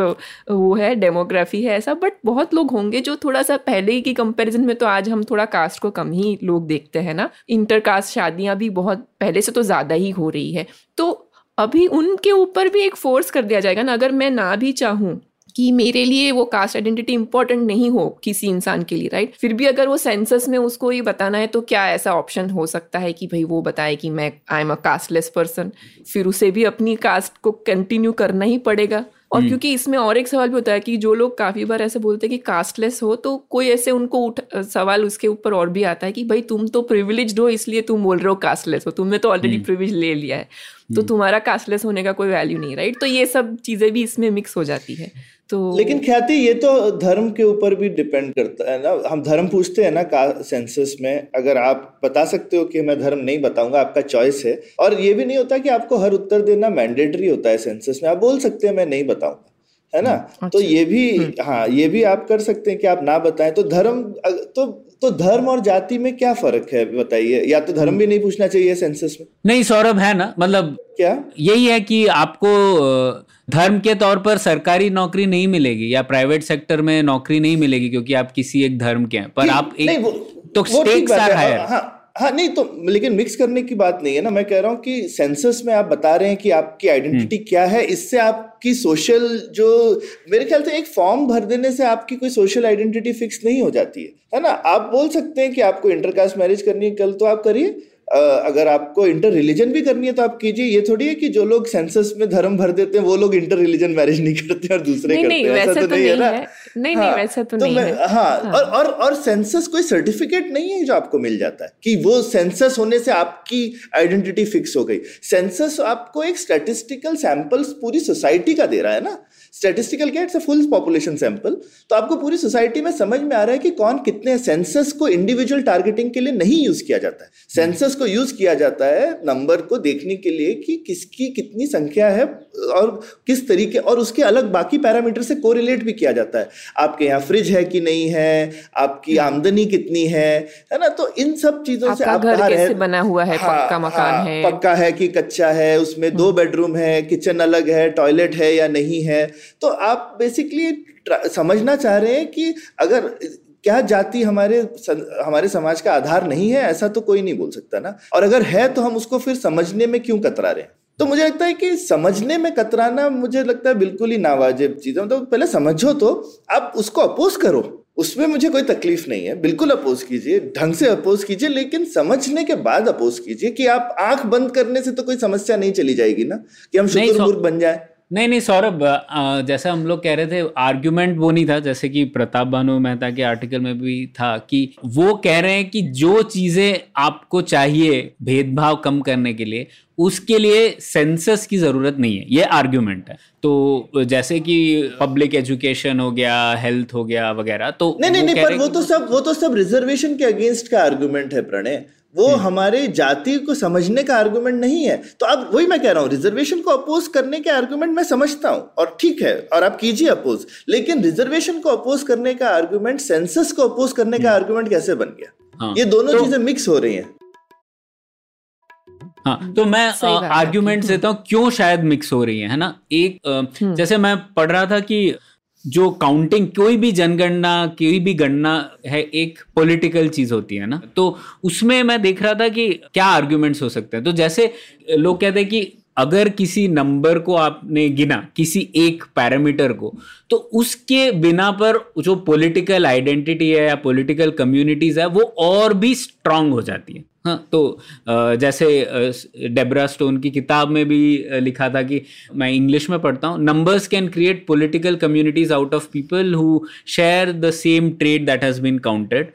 वो है डेमोग्राफी है ऐसा बट बहुत लोग होंगे जो थोड़ा सा पहले की कंपेरिजन में तो आज हम थोड़ा कास्ट को कम ही लोग देखते हैं ना। इंटर कास्ट शादियाँ भी बहुत, पहले से तो ज़्यादा ही हो रही है। तो अभी उनके ऊपर भी एक फोर्स कर दिया जाएगा ना, अगर मैं ना भी चाहूँ कि मेरे लिए वो कास्ट आइडेंटिटी इंपॉर्टेंट नहीं हो किसी इंसान के लिए राइट फिर भी अगर वो सेंसस में उसको ये बताना है तो क्या ऐसा ऑप्शन हो सकता है कि भाई वो बताए कि मैं I am a casteless person फिर उसे भी अपनी कास्ट को कंटिन्यू करना ही पड़ेगा? और हम्म। क्योंकि इसमें और एक सवाल भी होता है कि जो लोग काफ़ी बार ऐसे बोलते हैं कि कास्टलेस हो तो कोई ऐसे उनको उठ सवाल उसके ऊपर और भी आता है कि भाई तुम तो प्रिविलेज हो इसलिए तुम बोल रहे हो कास्टलेस हो तुमने तो ऑलरेडी हम्म। प्रिविलेज ले लिया है। तो तुम्हारा कास्टलेस होने का कोई वैल्यू नहीं राइट तो ये सब चीज़ें भी इसमें मिक्स हो जाती है। तो लेकिन ख्याति, ये तो धर्म के ऊपर भी डिपेंड करता है ना। हम धर्म पूछते हैं ना का सेंसस में, अगर आप बता सकते हो कि मैं धर्म नहीं बताऊँगा, आपका चॉइस है। और ये भी नहीं होता कि आपको हर उत्तर देना मैंडेटरी होता है सेंसस में। आप बोल सकते हैं, मैं नहीं बताऊँगा। है ना? तो अच्छा। ये भी हाँ ये भी आप कर सकते हैं कि आप ना बताएँ। तो धर्म तो तो धर्म और जाति में क्या फ़र्क है बताइए? या तो धर्म भी नहीं पूछना चाहिए सेंसस में? नहीं सौरभ है ना? मतलब क्या? यही है कि आपको धर्म के तौर पर सरकारी नौकरी नहीं मिलेगी या प्राइवेट सेक्टर में नौकरी नहीं मिलेगी क्योंकि आप किसी एक धर्म के हैं। पर आप एक नहीं, वो, तो stakes बात are है. हाँ, नहीं तो लेकिन मिक्स करने की बात नहीं है ना। मैं कह रहा हूँ कि सेंसस में आप बता रहे हैं कि आपकी आइडेंटिटी हम्म। क्या है इससे आपकी सोशल जो मेरे ख्याल से एक फॉर्म भर देने से आपकी कोई सोशल आइडेंटिटी फिक्स नहीं हो जाती है। है ना? आप बोल सकते हैं कि आपको इंटरकास्ट मैरिज करनी है कल तो आप करिए। अगर आपको इंटर रिलीजन भी करनी है तो आप कीजिए ये थोड़ी है कि जो लोग सेंसस में धर्म भर देते हैं वो लोग इंटर रिलीजन मैरिज नहीं करते और दूसरे नहीं, करते नहीं, हैं ऐसा तो तो नहीं है ना है। नहीं, नहीं, वैसा तो तो नहीं है। हाँ, हाँ। और और और सेंसस कोई सर्टिफिकेट नहीं है जो आपको मिल जाता है कि वो सेंसस होने से आपकी आइडेंटिटी फिक्स हो गई सेंसस आपको एक स्टेटिस्टिकल सैंपल्स पूरी सोसाइटी का दे रहा है ना स्टैटिस्टिकल क्या it's a full population sample तो आपको पूरी सोसाइटी में समझ में आ रहा है कि कौन कितने सेंसस को इंडिविजुअल टारगेटिंग के लिए नहीं यूज़ किया जाता है। सेंसस को यूज़ किया जाता है नंबर को देखने के लिए कि किसकी कितनी संख्या है और किस तरीके और उसके अलग बाकी पैरामीटर से कोरिलेट भी किया जाता है। आपके यहाँ फ्रिज है कि नहीं है? आपकी आमदनी कितनी है? है ना? तो इन सब चीज़ों से आप घर कैसे बना हुआ है, हाँ, पक्का मकान हाँ, है। पक्का है कि कच्चा है उसमें दो बेडरूम है किचन अलग है टॉयलेट है या नहीं है? तो आप बेसिकली समझना चाह रहे हैं कि अगर क्या जाति हमारे हमारे समाज का आधार नहीं है ऐसा तो कोई नहीं बोल सकता ना। और अगर है तो हम उसको फिर समझने में क्यों कतरा रहे हैं? तो मुझे लगता है कि समझने में कतराना मुझे लगता है बिल्कुल ही नावाजिब चीज़ है। मतलब तो पहले समझो तो आप उसको अपोज करो। उसमें मुझे कोई तकलीफ़ नहीं है। बिल्कुल अपोज कीजिए ढंग से अपोज कीजिए लेकिन समझने के बाद अपोज कीजिए कि आप आँख बंद करने से तो कोई समस्या नहीं चली जाएगी ना कि हम सौ- बन जाए। नहीं नहीं सौरभ जैसे हम लोग कह रहे थे आर्ग्यूमेंट वो नहीं था जैसे कि प्रताप भानु मेहता के आर्टिकल में भी था कि वो कह रहे हैं कि जो चीज़ें आपको चाहिए भेदभाव कम करने के लिए उसके लिए सेंसस की ज़रूरत नहीं है। ये आर्ग्यूमेंट है। तो जैसे कि पब्लिक एजुकेशन हो गया हेल्थ हो गया वगैरह तो नहीं नहीं नहीं पर वो तो सब वो तो सब रिजर्वेशन के अगेंस्ट का आर्ग्यूमेंट है प्रणय। वो हमारे जाति को समझने का आर्गुमेंट नहीं है। तो अब वही मैं कह रहा हूँ रिजर्वेशन को अपोज करने के आर्गुमेंट मैं समझता हूँ और ठीक है और आप कीजिए अपोज लेकिन रिजर्वेशन को अपोज करने का आर्गुमेंट सेंसस को अपोज करने का आर्गुमेंट कैसे बन गया? हाँ, ये दोनों तो- चीज़ें मिक्स हो रही हैं। हाँ तो मैं आर्ग्यूमेंट देता हूँ क्यों शायद मिक्स हो रही है है ना? एक हम्म। जैसे मैं पढ़ रहा था कि जो काउंटिंग कोई भी जनगणना, कोई भी गणना है, एक पॉलिटिकल चीज़ होती है ना? तो उसमें मैं देख रहा था कि क्या आर्ग्यूमेंट्स हो सकते हैं। तो जैसे लोग कहते हैं कि अगर किसी नंबर को आपने गिना, किसी एक पैरामीटर को तो उसके बिना पर जो पॉलिटिकल आइडेंटिटी है या पॉलिटिकल कम्युनिटीज है, वो और भी स्ट्रांग हो जाती है। हाँ तो जैसे डेबरा स्टोन की किताब में भी लिखा था कि मैं इंग्लिश में पढ़ता हूँ numbers can create political communities out of people who share the same trade that has been counted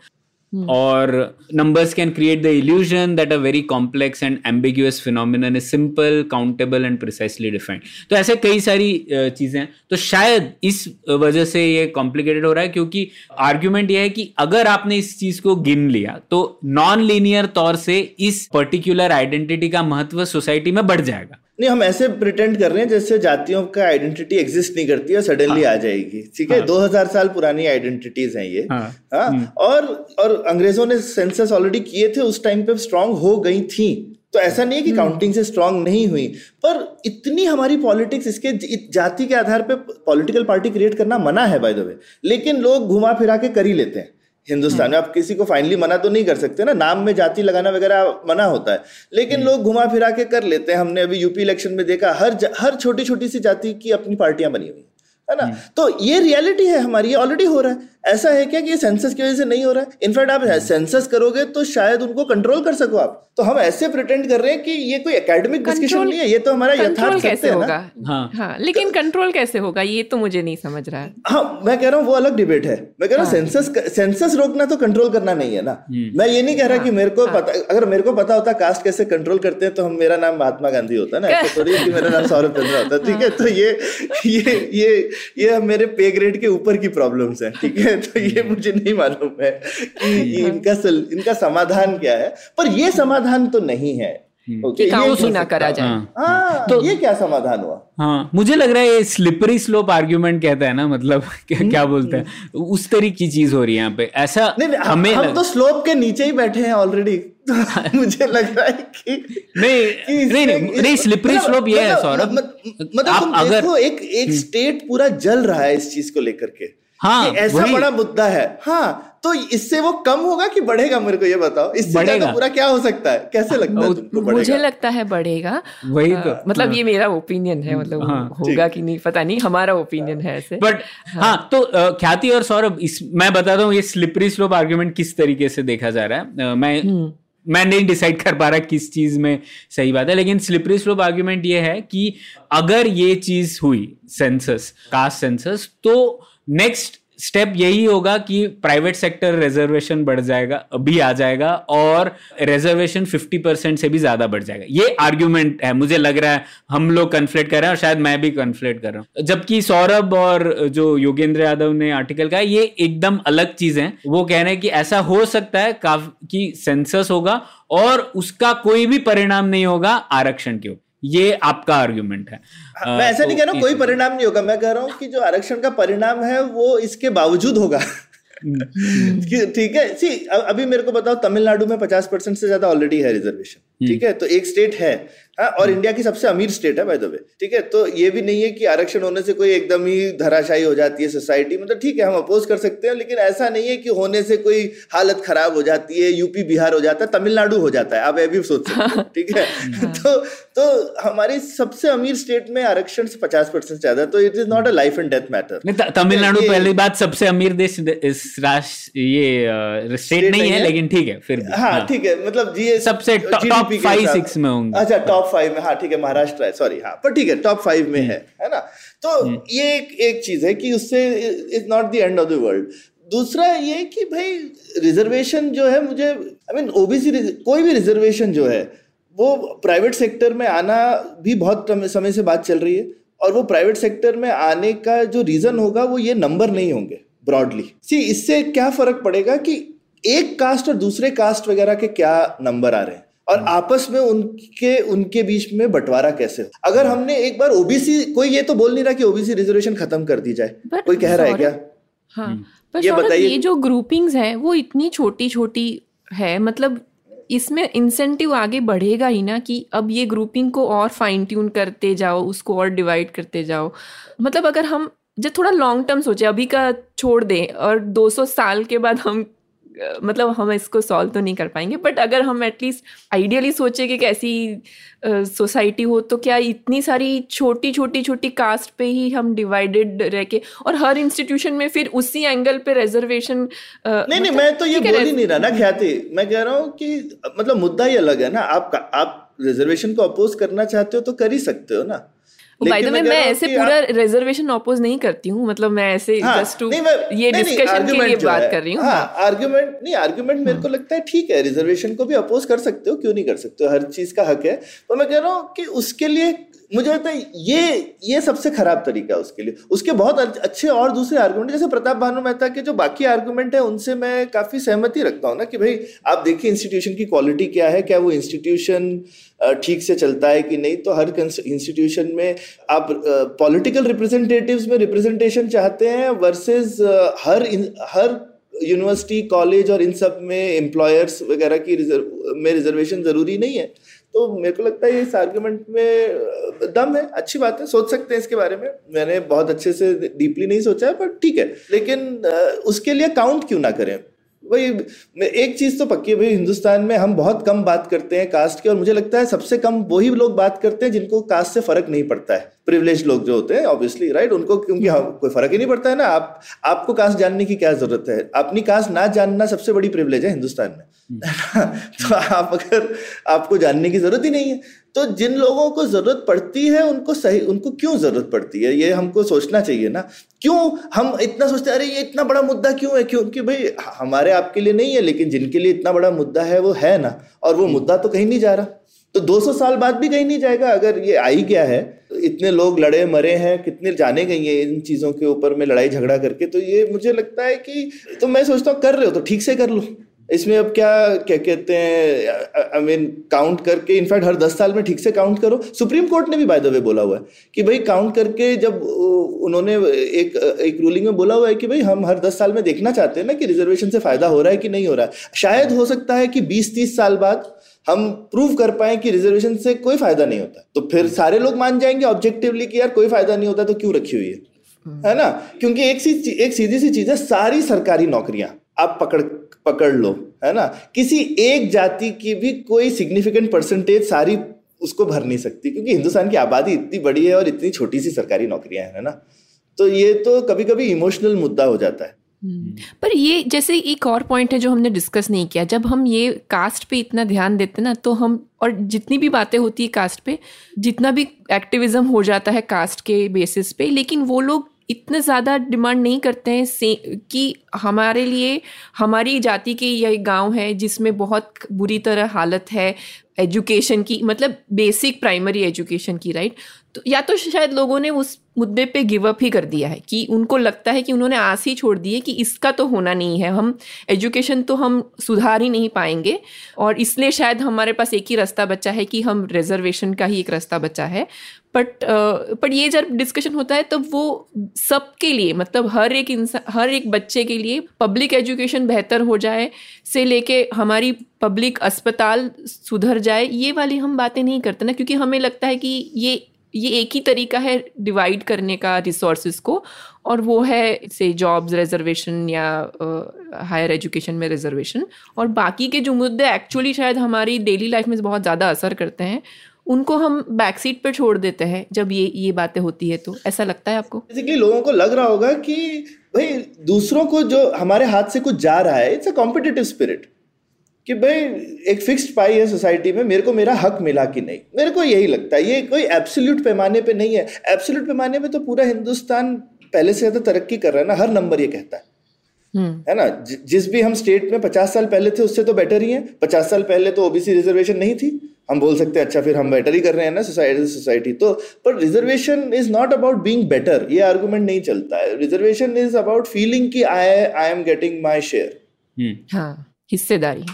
और numbers can create the illusion that a very complex and ambiguous phenomenon is simple countable and precisely defined तो ऐसे कई सारी अ, चीज़ें हैं तो शायद इस वजह से ये कॉम्प्लिकेटेड हो रहा है क्योंकि आर्ग्यूमेंट ये है कि अगर आपने इस चीज़ को गिन लिया तो नॉन लीनियर तौर से इस पर्टिकुलर आइडेंटिटी का महत्व सोसाइटी में बढ़ जाएगा नहीं हम ऐसे प्रिटेंड कर रहे हैं जैसे जातियों का आइडेंटिटी एग्जिस्ट नहीं करती और सडनली हाँ, आ जाएगी ठीक है? 2000 साल पुरानी आइडेंटिटीज हैं ये। हाँ। हाँ? और और अंग्रेज़ों ने सेंसस ऑलरेडी किए थे उस टाइम पे स्ट्रांग हो गई थी। तो ऐसा नहीं है कि काउंटिंग से स्ट्रांग नहीं हुई पर इतनी हमारी पॉलिटिक्स इसके जाति के आधार पे पॉलिटिकल पार्टी क्रिएट करना मना है बाय द वे लेकिन लोग घुमा फिरा के कर ही लेते हैं। हिंदुस्तान में। आप किसी को फाइनली मना तो नहीं कर सकते ना नाम में जाति लगाना वगैरह मना होता है। लेकिन लोग घुमा फिरा के कर लेते हैं। हमने अभी यूपी इलेक्शन में देखा हर हर छोटी छोटी सी जाति की अपनी पार्टियाँ बनी हुई है ना? तो ये रियलिटी है हमारी ये ऑलरेडी हो रहा है। ऐसा है क्या कि ये सेंसस की वजह से नहीं हो रहा है? इनफैक्ट आप सेंसस करोगे तो शायद उनको कंट्रोल कर सको आप। तो हम ऐसे प्रिटेंड कर रहे हैं कि ये कोई एकेडमिक डिस्कशन नहीं है ये तो हमारा यथार्थ कैसे होगा? हाँ। हाँ लेकिन कंट्रोल कैसे होगा? ये तो मुझे नहीं समझ रहा है। हाँ मैं कह रहा हूँ वो अलग डिबेट है। मैं कह रहा हूँ सेंसस सेंसस रोकना तो कंट्रोल करना नहीं है ना? मैं ये नहीं कह रहा कि मेरे को पता अगर मेरे को पता होता कास्ट कैसे कंट्रोल करते हैं तो हम मेरा नाम महात्मा गांधी होता ना? थोड़ी कि मेरा नाम सौरभ चंद्रा होता। ठीक है तो ये ये ये ये मेरे पे ग्रेड के ऊपर की प्रॉब्लम्स हैं। ठीक है? तो ये मुझे नहीं मालूम है कि इनका सल, इनका समाधान क्या है पर ये समाधान तो नहीं है। कि काउंट ना करा जाए। हाँ। तो ये क्या समाधान हुआ? हाँ मुझे लग रहा है ये स्लिपरी स्लोप आर्ग्यूमेंट कहता है ना मतलब क्या, क्या बोलते हैं उस तरह की चीज़ हो रही है यहाँ पे। ऐसा नहीं, नहीं हमें हम लग... तो स्लोप के नीचे ही बैठे हैं ऑलरेडी तो मुझे लग रहा है कि नहीं नहीं नहीं नहीं स्लिपरी स्लोप ये है सौरभ। मतलब अगर एक एक स्टेट पूरा जल रहा है इस चीज़ को लेकर के। हाँ ऐसा बड़ा मुद्दा है। हाँ तो इससे वो कम होगा कि बढ़ेगा मेरे को ये बताओ? इससे ज़्यादा पूरा क्या हो सकता है? कैसे लगता है तुमको बढ़ेगा? मुझे लगता है बढ़ेगा। वही तो। मतलब ये मेरा ओपिनियन है मतलब हाँ, होगा कि नहीं पता नहीं हमारा ओपिनियन है ऐसे। बट हाँ, हाँ तो ख्याति और सौरभ इस मैं बताता हूँ ये स्लिपरी स्लोप आर्ग्यूमेंट किस तरीके से देखा जा रहा है। मैं हम्म। मैं नहीं डिसाइड कर पा रहा किस चीज़ में सही बात है लेकिन स्लिपरी स्लोप आर्ग्यूमेंट ये है कि अगर ये चीज़ हुई सेंसस कास्ट सेंसस तो नेक्स्ट स्टेप यही होगा कि प्राइवेट सेक्टर रिजर्वेशन बढ़ जाएगा, अभी आ जाएगा और रिजर्वेशन 50 परसेंट से भी ज़्यादा बढ़ जाएगा। ये आर्ग्यूमेंट है, मुझे लग रहा है हम लोग कन्फ्लेट कर रहे हैं और शायद मैं भी कन्फ्लेट कर रहा हूँ। जबकि सौरभ और जो योगेंद्र यादव ने आर्टिकल कहा, ये एकदम अलग चीज़ है। वो कह रहे हैं कि ऐसा हो सकता है कि सेंसस होगा और उसका कोई भी परिणाम नहीं होगा आरक्षण के ऊपर। ये आपका आर्ग्यूमेंट है हाँ, मैं ऐसा तो नहीं कह रहा हूँ कोई परिणाम नहीं होगा मैं कह रहा हूँ कि जो आरक्षण का परिणाम है वो इसके बावजूद होगा हम्म। ठीक है सी अभी मेरे को बताओ तमिलनाडु में पचास परसेंट से ज़्यादा ऑलरेडी है रिजर्वेशन हम्म। ठीक है तो एक स्टेट है हाँ और इंडिया की सबसे अमीर स्टेट है बाय द वे ठीक है तो ये भी नहीं है कि आरक्षण होने से कोई एकदम ही धराशायी हो जाती है सोसाइटी मतलब ठीक है हम अपोज कर सकते हैं लेकिन ऐसा नहीं है कि होने से कोई हालत खराब हो जाती है यूपी बिहार हो जाता है तमिलनाडु हो जाता है आप ये भी सोच सकते हैं ठीक है हाँ। तो तो हमारी सबसे अमीर स्टेट में आरक्षण से पचास परसेंट ज़्यादा तो it is not a life and death matter Tamil Nadu पहली बात सबसे अमीर देश इस राष्ट्र ये स्टेट नहीं है लेकिन ठीक है फिर हाँ, हाँ। ठीक है मतलब जी सबसे टॉप फाइव सिक्स में होंगे। अच्छा टॉप फाइव में हाँ ठीक है महाराष्ट्र है सॉरी हाँ पर ठीक है टॉप फाइव में हम्म। है है ना? तो हम्म। ये एक एक चीज़ है कि उससे is not the end of the world दूसरा ये कि भाई रिजर्वेशन जो है मुझे आई मीन ओबीसी कोई भी रिजर्वेशन जो है वो प्राइवेट सेक्टर में आना भी बहुत समय से बात चल रही है और वो प्राइवेट सेक्टर में आने का जो रीजन होगा वो ये नंबर नहीं होंगे ब्रॉडली सी इससे क्या फ़र्क पड़ेगा कि एक कास्ट और दूसरे कास्ट वगैरह के क्या नंबर आ रहे हैं? और हम्म। आपस में उनके उनके बीच में बंटवारा कैसे हो? अगर हम्म। हमने एक बार ओबीसी कोई ये तो बोल नहीं रहा कि ओबीसी रिजर्वेशन खत्म कर दी जाए। कोई कह रहा है क्या? हाँ हम्म। पर ये बताइए। ये जो ग्रुपिंग्स हैं वो इतनी छोटी छोटी है मतलब इसमें इंसेंटिव आगे बढ़ेगा ही ना कि अब ये ग्रुपिंग को और फाइन ट्यून करते जाओ, उसको और डिवाइड करते जाओ। मतलब अगर हम जब थोड़ा लॉन्ग टर्म सोचे, अभी का छोड़ दें और 200 साल के बाद हम मतलब हम इसको सॉल्व तो नहीं कर पाएँगे बट अगर हम एटलीस्ट आइडियली सोचे कि कैसी सोसाइटी हो तो क्या इतनी सारी छोटी छोटी छोटी कास्ट पे ही हम डिवाइडेड रह के और हर इंस्टीट्यूशन में फिर उसी एंगल पे रिजर्वेशन नहीं नहीं मैं तो ये बोल ही नहीं रहा ना ख्याति। मैं कह रहा हूँ कि मतलब मुद्दा ही अलग है ना आप आप रिजर्वेशन को अपोज करना चाहते हो तो कर ही सकते हो ना। बाय द वे मैं ऐसे पूरा रिजर्वेशन अपोज नहीं करती हूँ। मतलब मैं ऐसे हाँ, जस्ट टू ये डिस्कशन के लिए बात कर रही हूँ। आर्ग्यूमेंट नहीं आर्ग्यूमेंट मेरे को लगता है ठीक है रिजर्वेशन को भी अपोज कर सकते हो क्यों नहीं कर सकते हो? हर चीज़ का हक है। तो मैं कह रहा हूँ कि उसके लिए मुझे लगता है ये ये सबसे खराब तरीका है उसके लिए। उसके बहुत अच्छे और दूसरे आर्गुमेंट जैसे प्रताप भानु मेहता के जो बाकी आर्गुमेंट है, उनसे मैं काफ़ी सहमति रखता हूँ ना कि भाई, आप देखिए इंस्टीट्यूशन की क्वालिटी क्या है, क्या वो इंस्टीट्यूशन ठीक से चलता है कि नहीं? तो हर इंस्टीट्यूशन में आप पॉलिटिकल रिप्रेजेंटेटिव्स में रिप्रेजेंटेशन चाहते हैं वर्सेज हर हर यूनिवर्सिटी कॉलेज और इन सब में एम्प्लॉयर्स वगैरह की रिज़र्व में रिजर्वेशन ज़रूरी नहीं है। तो मेरे को लगता है इस आर्ग्यूमेंट में दम है। अच्छी बात है, सोच सकते हैं इसके बारे में। मैंने बहुत अच्छे से डीपली नहीं सोचा है पर ठीक है। लेकिन उसके लिए काउंट क्यों ना करें? भाई एक चीज़ तो पक्की है भाई हिंदुस्तान में हम बहुत कम बात करते हैं कास्ट की और मुझे लगता है सबसे कम वही लोग बात करते हैं जिनको कास्ट से फ़र्क नहीं पड़ता है। प्रिविलेज लोग जो होते हैं ऑब्वियसली राइट उनको क्योंकि हाँ, कोई फ़र्क ही नहीं पड़ता है ना। आप आपको कास्ट जानने की क्या ज़रूरत है? अपनी कास्ट ना जानना सबसे बड़ी प्रिविलेज है हिंदुस्तान में। तो आप अगर आपको जानने की ज़रूरत ही नहीं है तो जिन लोगों को ज़रूरत पड़ती है, उनको सही, उनको क्यों ज़रूरत पड़ती है? ये हमको सोचना चाहिए ना। क्यों हम इतना सोचते अरे, ये इतना बड़ा मुद्दा क्यों है? क्योंकि भाई हमारे आपके लिए नहीं है, लेकिन जिनके लिए इतना बड़ा मुद्दा है, वो है ना। और वो मुद्दा तो कहीं नहीं जा रहा। तो 200 साल बाद भी कहीं नहीं जाएगा। अगर ये आई क्या है, इतने लोग लड़े, मरे हैं, कितने जाने गई हैं इन चीज़ों के ऊपर में लड़ाई झगड़ा करके तो ये मुझे लगता है कि तो मैं सोचता हूँ, कर रहे हो तो ठीक से कर लो। इसमें अब क्या क्या कहते हैं आई मीन काउंट करके इनफैक्ट हर दस साल में ठीक से काउंट करो। सुप्रीम कोर्ट ने भी बाय द वे बोला हुआ है कि भाई काउंट करके जब उन्होंने एक एक रूलिंग में बोला हुआ है कि भाई हम हर दस साल में देखना चाहते हैं ना कि रिजर्वेशन से फ़ायदा हो रहा है कि नहीं हो रहा है। शायद हो सकता है कि बीस तीस साल बाद हम प्रूव कर पाए कि रिजर्वेशन से कोई फ़ायदा नहीं होता। तो फिर सारे लोग मान जाएँगे ऑब्जेक्टिवली कि यार कोई फ़ायदा नहीं होता तो क्यों रखी हुई है? है ना? क्योंकि एक सी एक सीधी सी चीज़ है सारी सरकारी नौकरियाँ आप पकड़ पकड़ लो, है ना? किसी एक जाति की भी कोई सिग्निफिकेंट परसेंटेज सारी उसको भर नहीं सकती, क्योंकि हिंदुस्तान की आबादी इतनी बड़ी है और इतनी छोटी सी सरकारी नौकरियाँ हैं, है ना? तो ये तो कभी कभी इमोशनल मुद्दा हो जाता है। हम्म। पर ये जैसे एक और पॉइंट है जो हमने डिस्कस नहीं किया, जब हम ये कास्ट पे इतना ध्यान देते ना तो हम, और जितनी भी बातें होती है कास्ट पे, जितना भी एक्टिविज्म हो जाता है कास्ट के बेसिस पे, लेकिन वो लोग इतने ज़्यादा डिमांड नहीं करते हैं से, कि हमारे लिए, हमारी जाति के यह गाँव है जिसमें बहुत बुरी तरह हालत है, एजुकेशन की मतलब बेसिक प्राइमरी एजुकेशन की, राइट? तो या तो शायद लोगों ने उस मुद्दे पे गिव अप ही कर दिया है कि उनको लगता है कि उन्होंने आस ही छोड़ दी है कि इसका तो होना नहीं है। हम, एजुकेशन तो हम सुधार ही नहीं पाएँगे और इसलिए शायद हमारे पास एक ही रास्ता बचा है कि हम रिजर्वेशन का ही एक रास्ता बचा है। बट बट ये जब डिस्कशन होता है, तब वो सबके लिए मतलब हर एक इंसान, हर एक बच्चे के लिए पब्लिक एजुकेशन बेहतर हो जाए, से लेके हमारी पब्लिक अस्पताल सुधर जाए, ये वाली हम बातें नहीं करते ना, क्योंकि हमें लगता है कि ये ये एक ही तरीका है डिवाइड करने का रिसोर्सेज को, और वो है से जॉब्स रिजर्वेशन या हायर एजुकेशन में रिजर्वेशन और बाकी के जो मुद्दे एक्चुअली शायद हमारी डेली लाइफ में बहुत ज़्यादा असर करते हैं उनको हम बैक सीट पर छोड़ देते हैं जब ये ये बातें होती है तो। ऐसा लगता है आपको? बेसिकली लोगों को लग रहा होगा कि भाई दूसरों को जो हमारे हाथ से कुछ जा रहा है इट्स अ कॉम्पिटिटिव स्पिरिट कि भाई एक फिक्स्ड पाई है सोसाइटी में मेरे को मेरा हक मिला कि नहीं? मेरे को यही लगता है। ये कोई एब्सोल्यूट पैमाने पे नहीं है। एब्सोल्यूट पैमाने पे तो पूरा हिंदुस्तान पहले से ज़्यादा तरक्की कर रहा है ना हर नंबर ये कहता है। हम्म। है ना? जिस भी हम स्टेट में पचास साल पहले थे उससे तो बेटर ही है। पचास साल पहले तो ओबीसी रिजर्वेशन नहीं थी। हम बोल सकते हैं अच्छा फिर हम बेटर ही कर रहे हैं ना सोसाइटी सोसाइटी तो पर reservation is not about being better ये आर्गुमेंट नहीं चलता है। रिजर्वेशन इज़ अबाउट फीलिंग कि I I am getting my share हाँ हिस्सेदारी।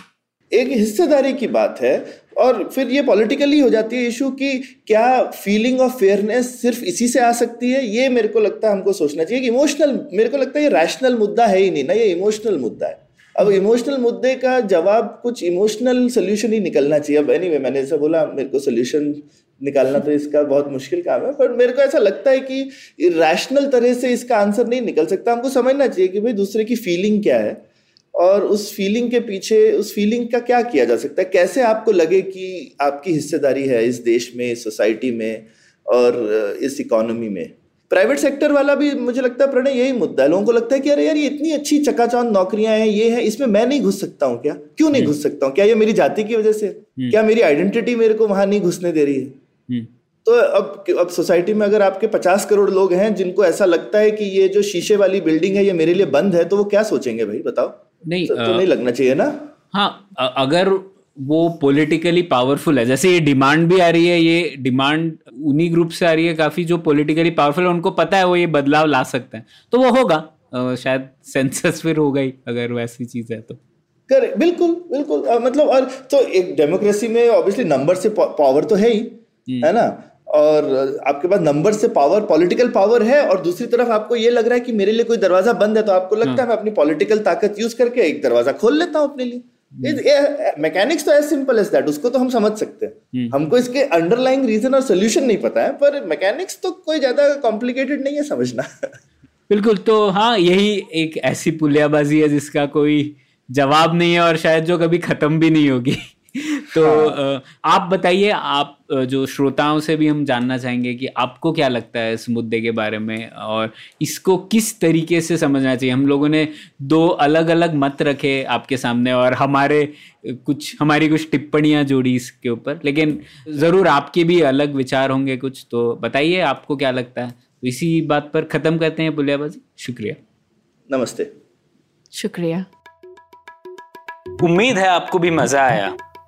एक हिस्सेदारी की बात है और फिर ये पॉलिटिकली हो जाती है इशू कि क्या फीलिंग ऑफ़ फेयरनेस सिर्फ़ इसी से आ सकती है? ये मेरे को लगता है हमको सोचना चाहिए कि इमोशनल मेरे को लगता है ये रैशनल मुद्दा है ही नहीं ना ये इमोशनल मुद्दा है। अब इमोशनल मुद्दे का जवाब कुछ इमोशनल सोल्यूशन ही निकलना चाहिए। अब एनी anyway, मैंने ऐसा बोला मेरे को सोल्यूशन निकालना तो इसका बहुत मुश्किल काम है पर मेरे को ऐसा लगता है कि रैशनल तरह से इसका आंसर नहीं निकल सकता। हमको समझना चाहिए कि भाई दूसरे की फीलिंग क्या है और उस फीलिंग के पीछे उस फीलिंग का क्या किया जा सकता है? कैसे आपको लगे कि आपकी हिस्सेदारी है इस देश में इस सोसाइटी में और इस इकोनॉमी में? प्राइवेट सेक्टर वाला भी मुझे लगता है प्रणय यही मुद्दा है। लोगों को लगता है कि अरे यार ये इतनी अच्छी चकाचौंध नौकरियाँ हैं ये है इसमें मैं नहीं घुस सकता हूँ क्या? क्यों नहीं हम्म। घुस सकता हूँ? क्या ये मेरी जाति की वजह से? हम्म। क्या मेरी आइडेंटिटी मेरे को वहाँ नहीं घुसने दे रही है? हम्म। तो अब अब सोसाइटी में अगर आपके पचास करोड़ लोग हैं जिनको ऐसा लगता है कि ये जो शीशे वाली बिल्डिंग है ये मेरे लिए बंद है तो वो क्या सोचेंगे भाई? बताओ। नहीं तो, तो नहीं लगना चाहिए ना? हाँ अगर वो पॉलिटिकली पावरफुल है। जैसे ये डिमांड भी आ रही है ये डिमांड उन्हीं ग्रुप से आ रही है काफ़ी जो पॉलिटिकली पावरफुल है उनको पता है वो ये बदलाव ला सकते हैं। तो वो होगा। शायद सेंसस फिर होगा ही अगर वैसी चीज़ है तो। कर बिल्कुल बिल्कुल। आ, मतलब और तो एक डेमोक्रेसी में ऑब्वियसली नंबर से पावर तो है ही। है ना? और आपके पास नंबर से पावर पॉलिटिकल पावर है और दूसरी तरफ़ आपको ये लग रहा है कि मेरे लिए कोई दरवाज़ा बंद है तो आपको लगता है। हाँ। मैं अपनी पॉलिटिकल ताकत यूज़ करके एक दरवाज़ा खोल लेता हूँ अपने लिए। मैकेनिक्स हम्म। तो एज सिंपल एज दैट उसको तो हम समझ सकते हैं हम्म। हमको इसके अंडरलाइंग रीजन और सोल्यूशन नहीं पता है पर मैकेनिक्स तो कोई ज़्यादा कॉम्प्लिकेटेड नहीं है समझना बिल्कुल तो हाँ यही एक ऐसी पुलियाबाजी है जिसका कोई जवाब नहीं है और शायद जो कभी खत्म भी नहीं होगी तो हाँ। आप बताइए आप जो श्रोताओं से भी हम जानना चाहेंगे कि आपको क्या लगता है इस मुद्दे के बारे में और इसको किस तरीके से समझना चाहिए? हम लोगों ने दो अलग अलग मत रखे आपके सामने और हमारे कुछ हमारी कुछ टिप्पणियाँ जोड़ी इसके ऊपर लेकिन ज़रूर आपके भी अलग विचार होंगे कुछ तो बताइए आपको क्या लगता है? तो इसी बात पर ख़त्म करते हैं पुलियाबाजी। शुक्रिया। नमस्ते। शुक्रिया। उम्मीद है आपको भी मज़ा आया।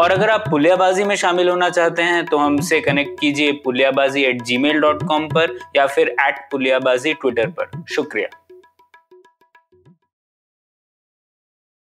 और अगर आप पुलियाबाजी में शामिल होना चाहते हैं तो हमसे कनेक्ट कीजिए पुलियाबाजी एट जी पर या फिर एट पुलियाबाजी ट्विटर पर। शुक्रिया।